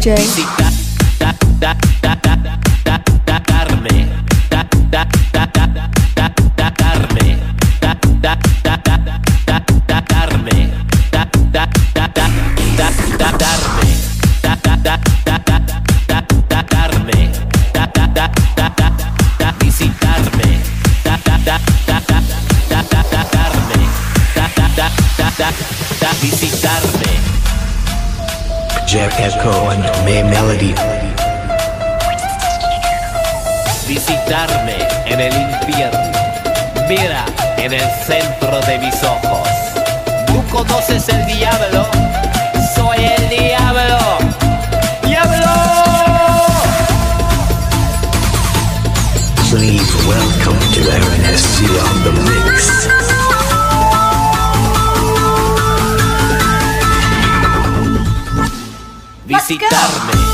DJ. echo and me melody. Visitarme en el infierno. Mira en el centro de mis ojos. Tú conoces el diablo. Soy el diablo. ¡Diablo! Please welcome to Aaron on the mix. excitarme.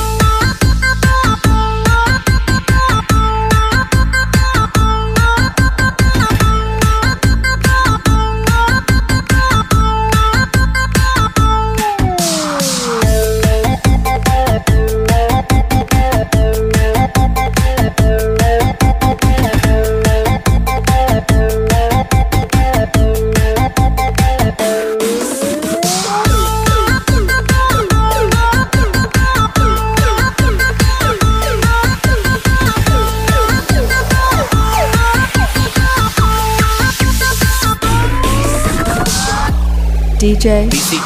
DJ. DC.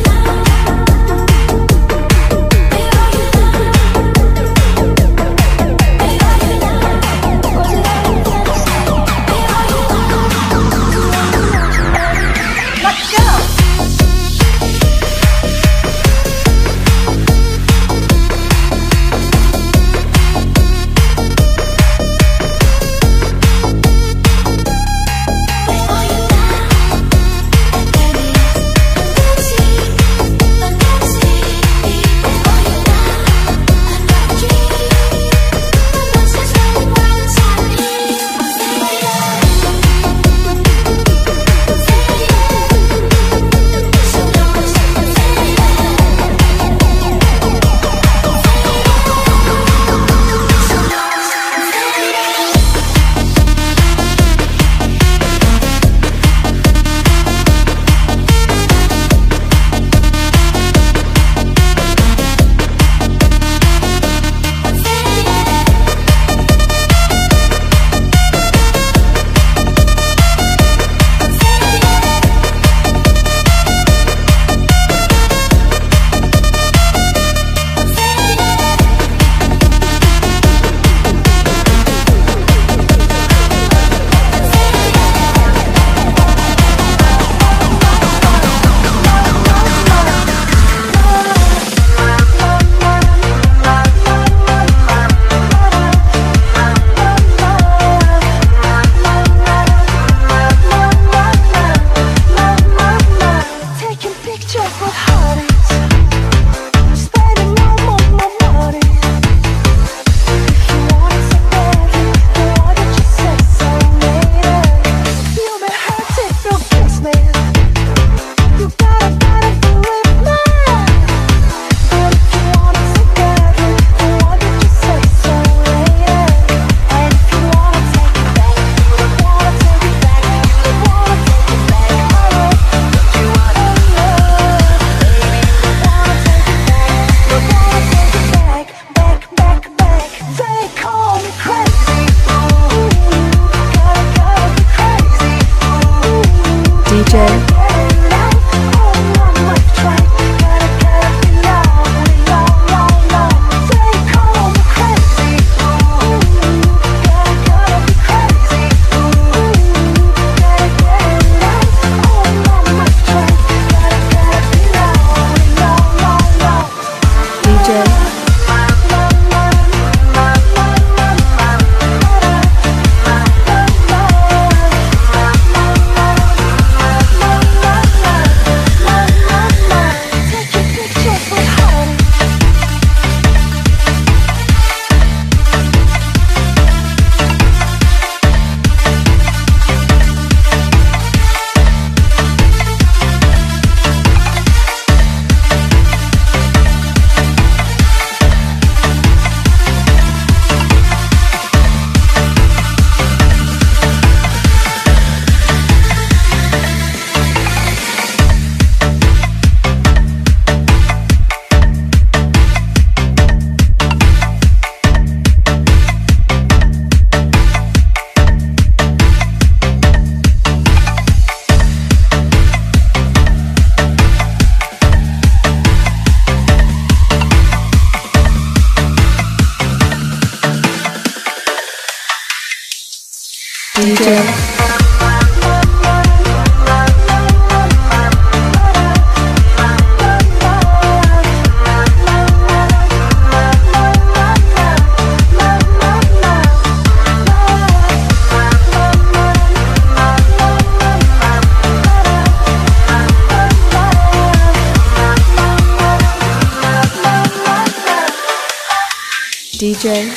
and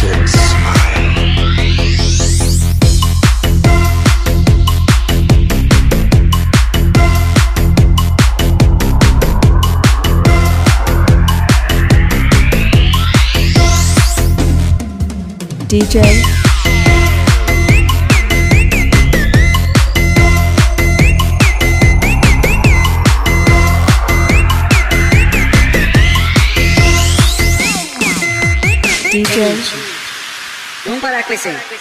Kid Smile. DJ, DJ, Pues Cómplice.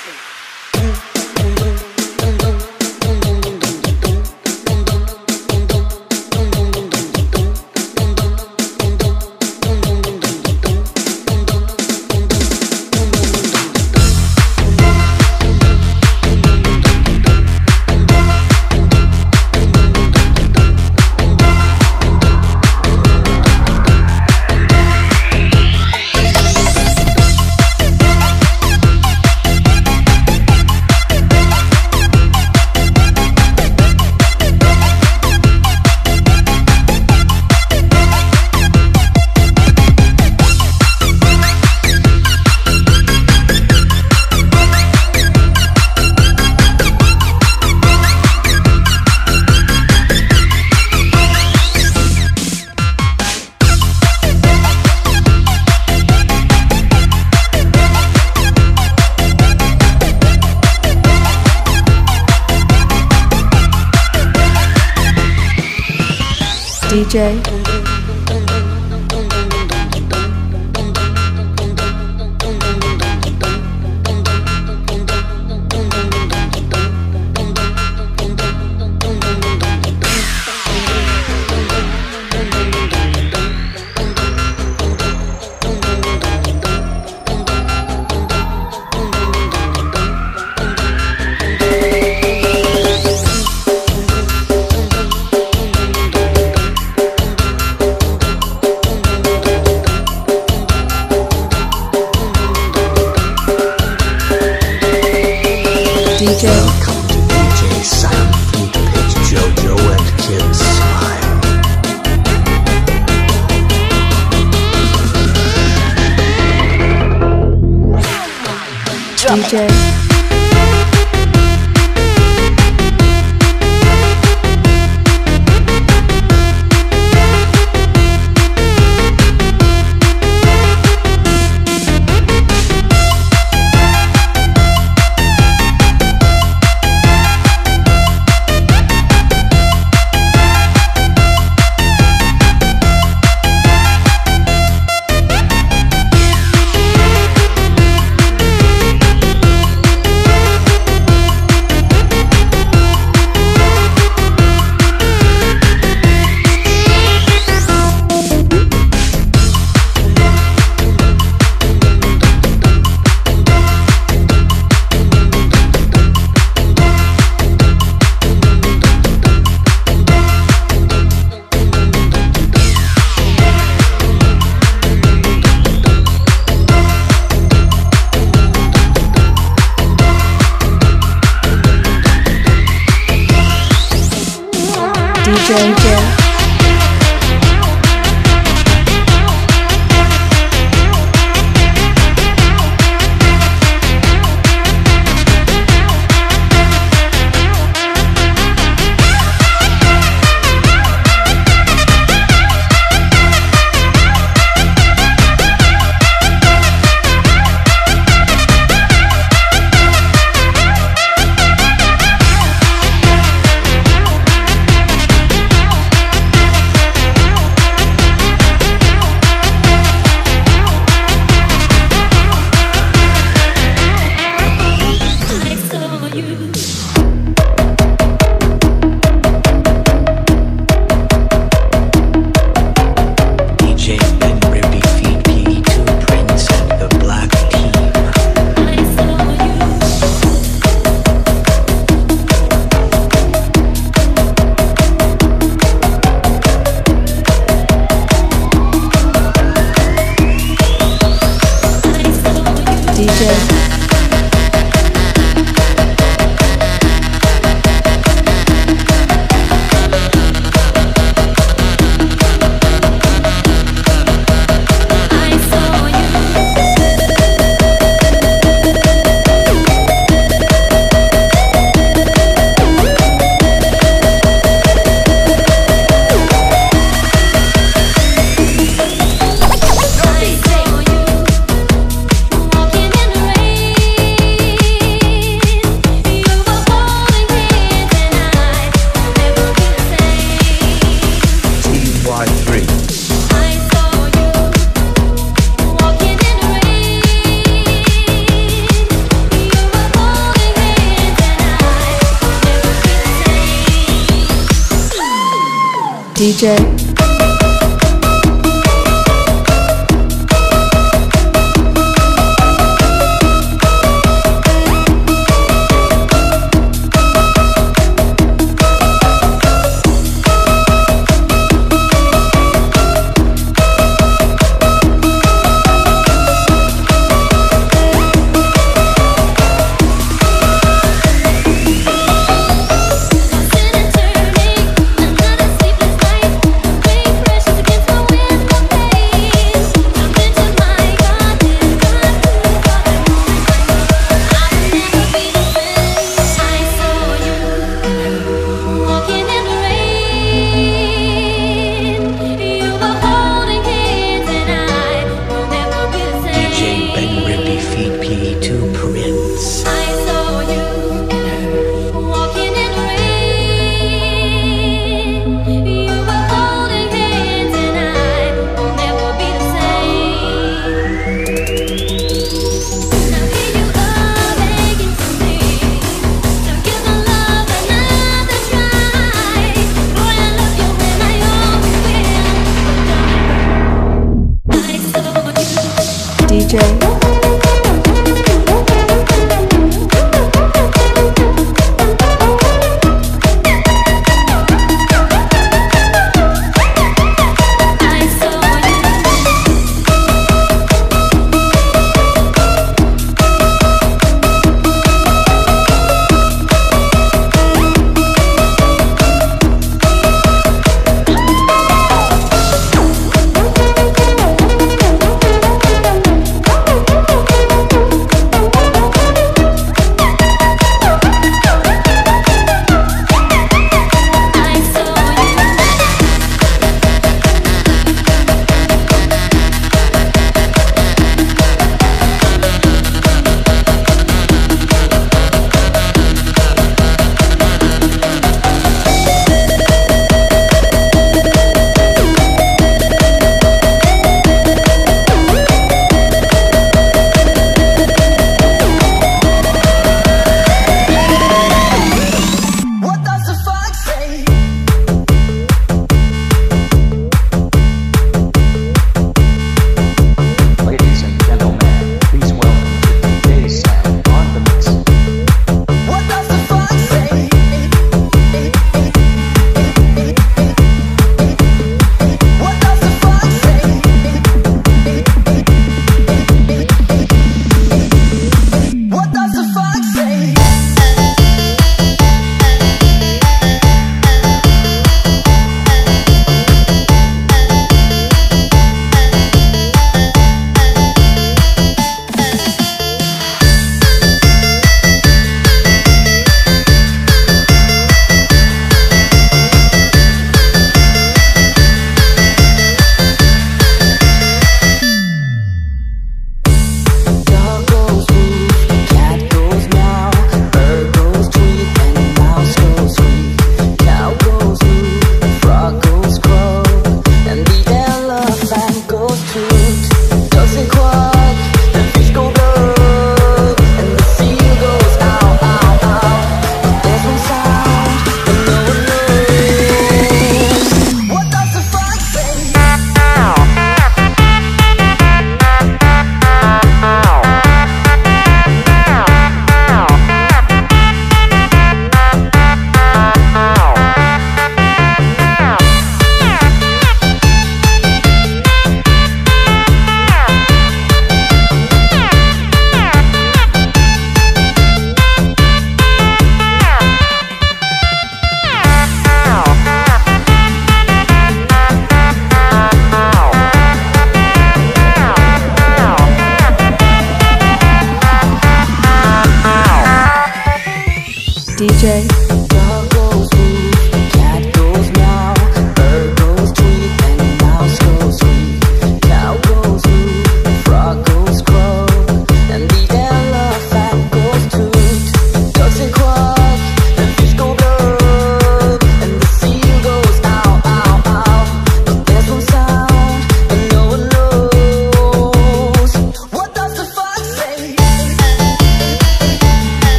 DJ,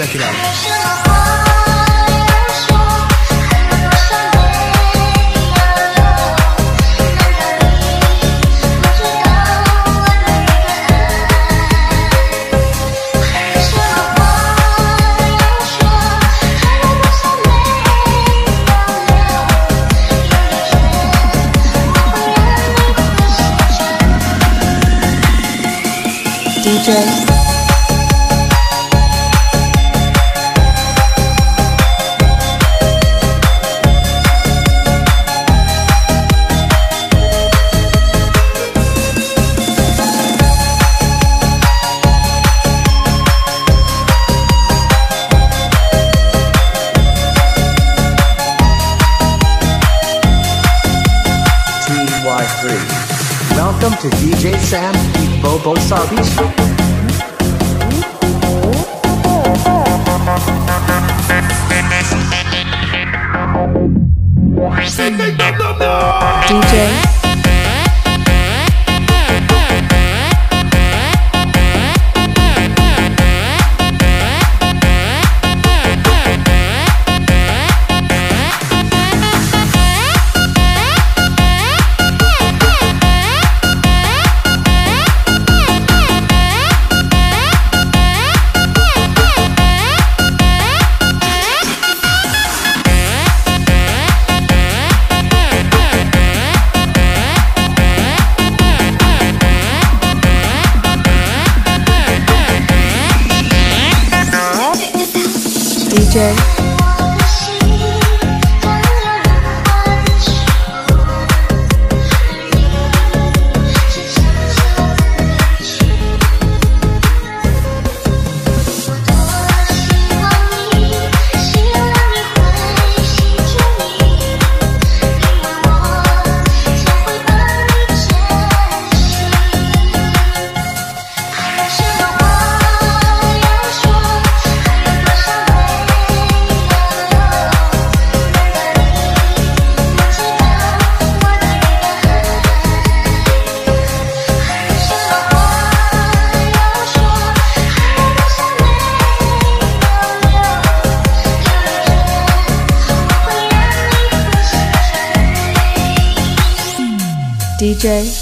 还有什么话要说还有多少泪要流难道你不知道我对你的爱什么话要说还有多少泪要流有一天我会让你回心转意第一 Sam Feet Bobo Sarishi. DJ, DJ, DJ,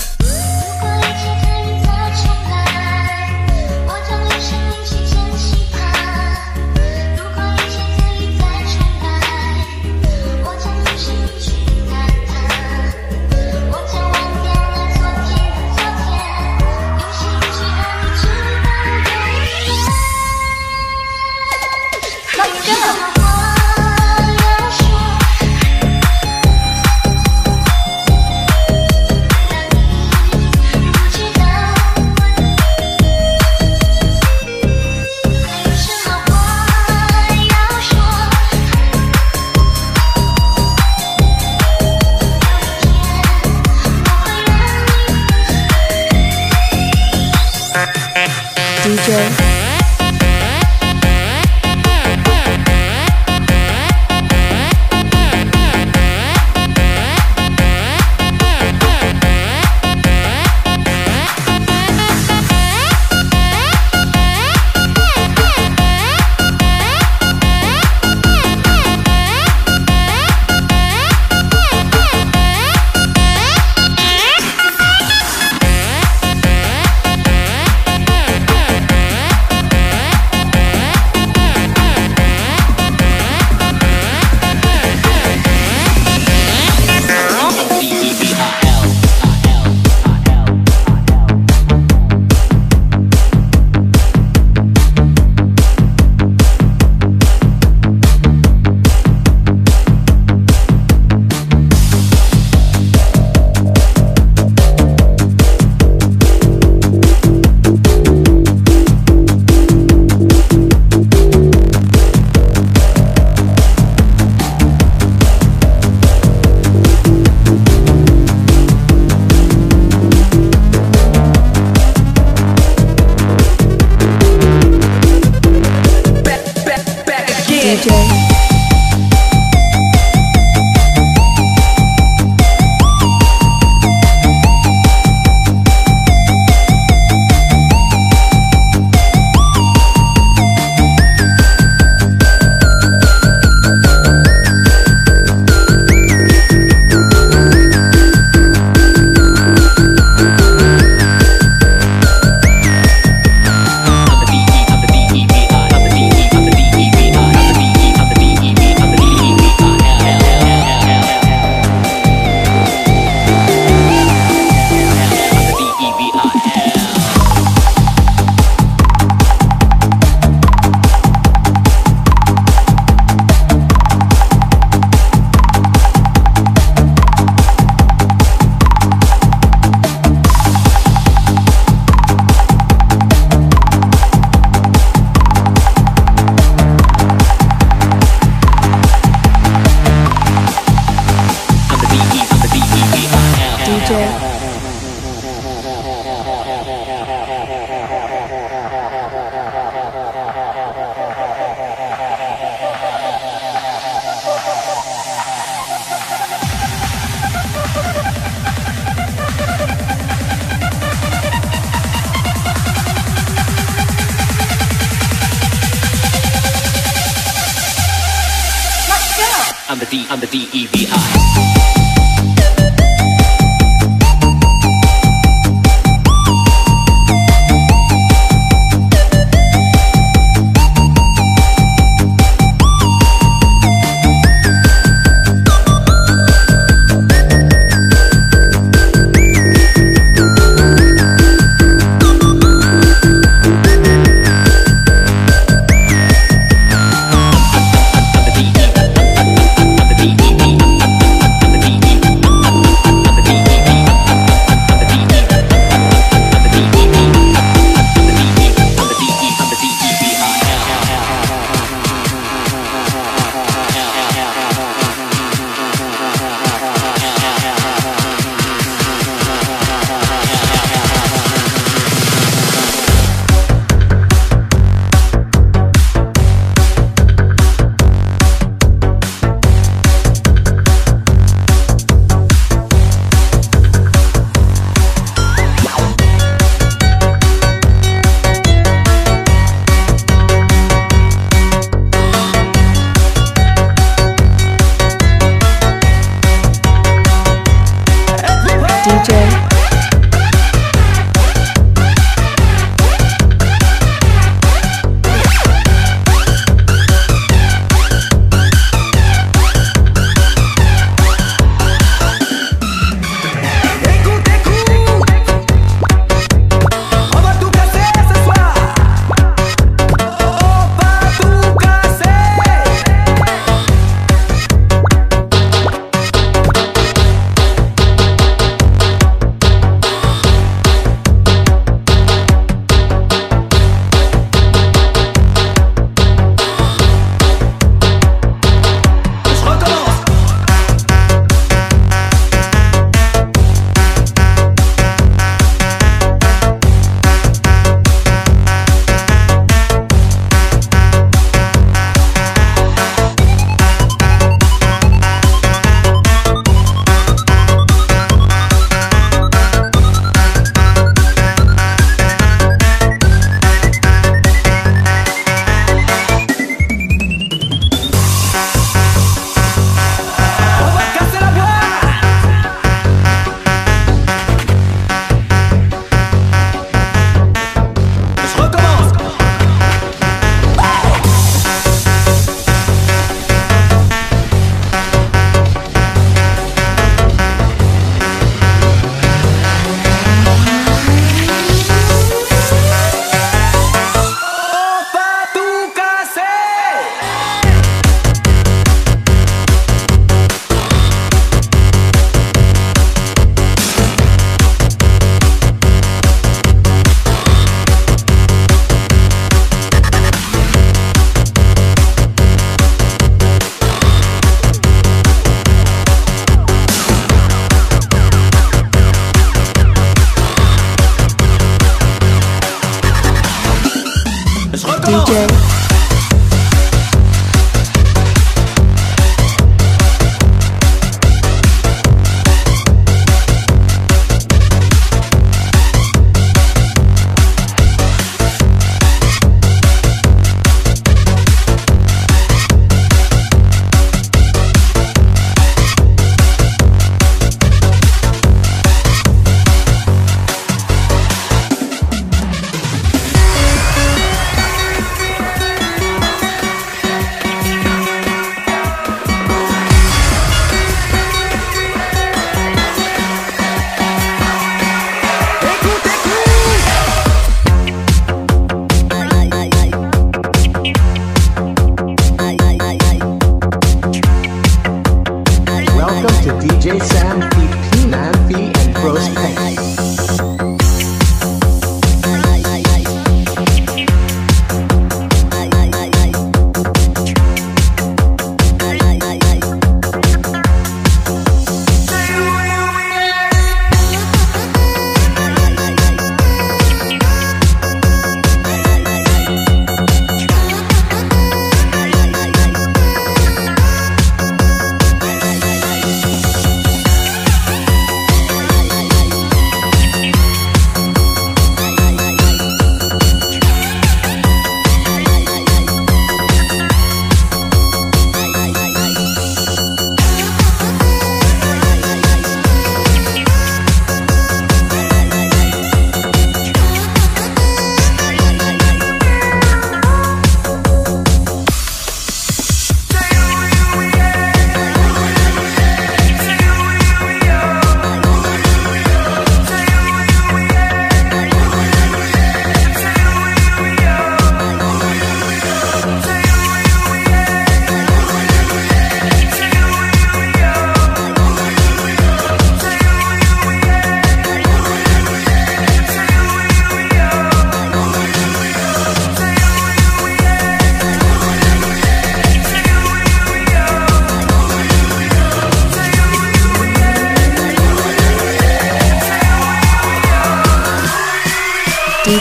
the D,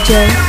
DJ,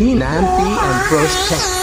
Nancy and Bros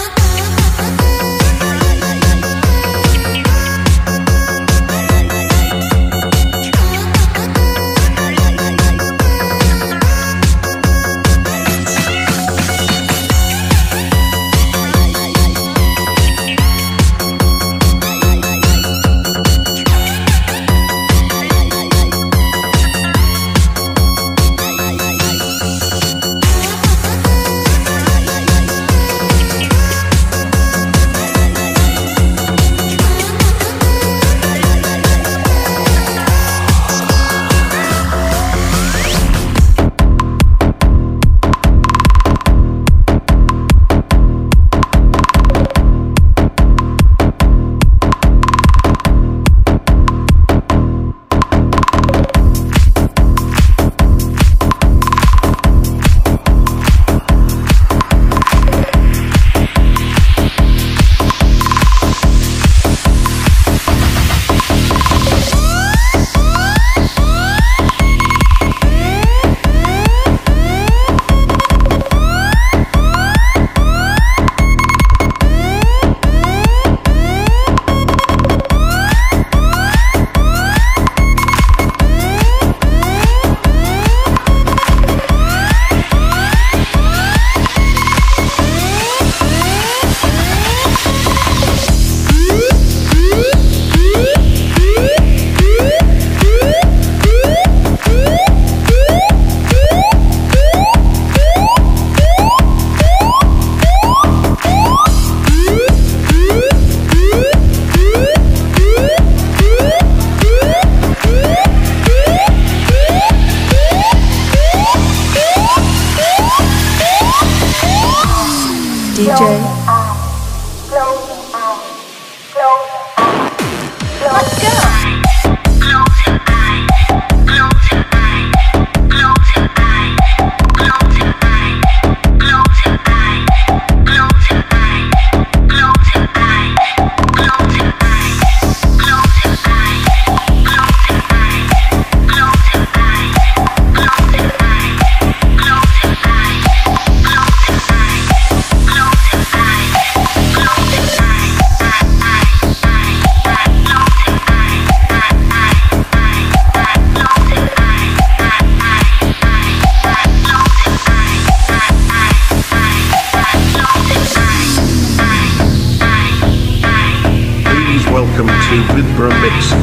Please welcome to Vidbra Mix.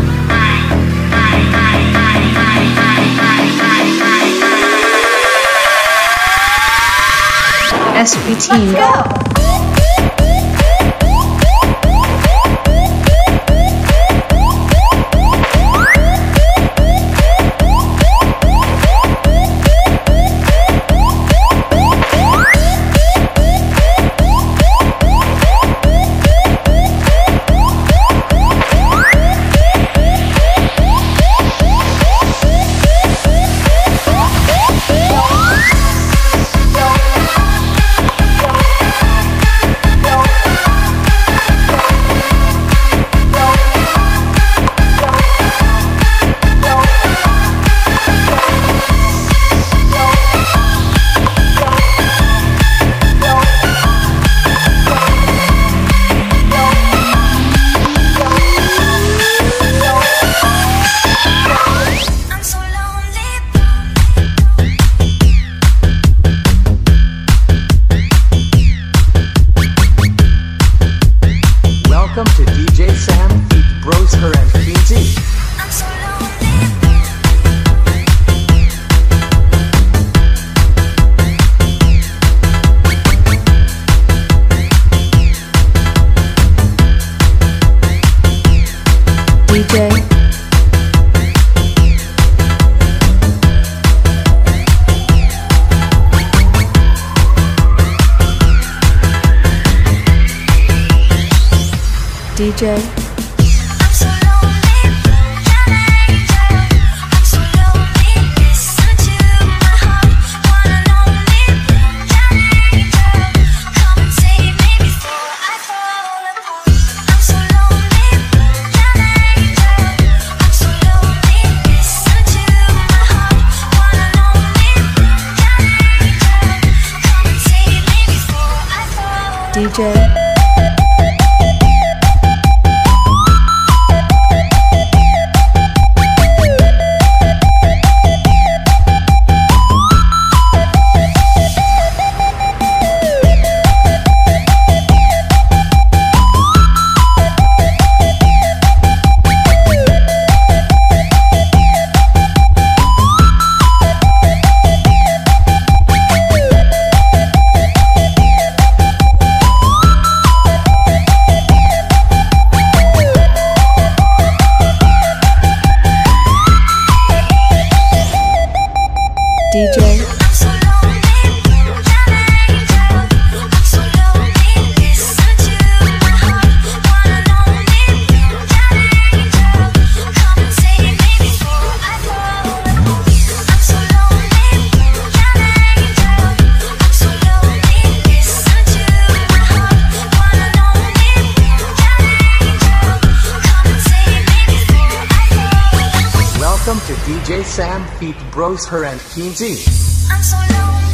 SB DJ, DJ, Bros Her and lonely.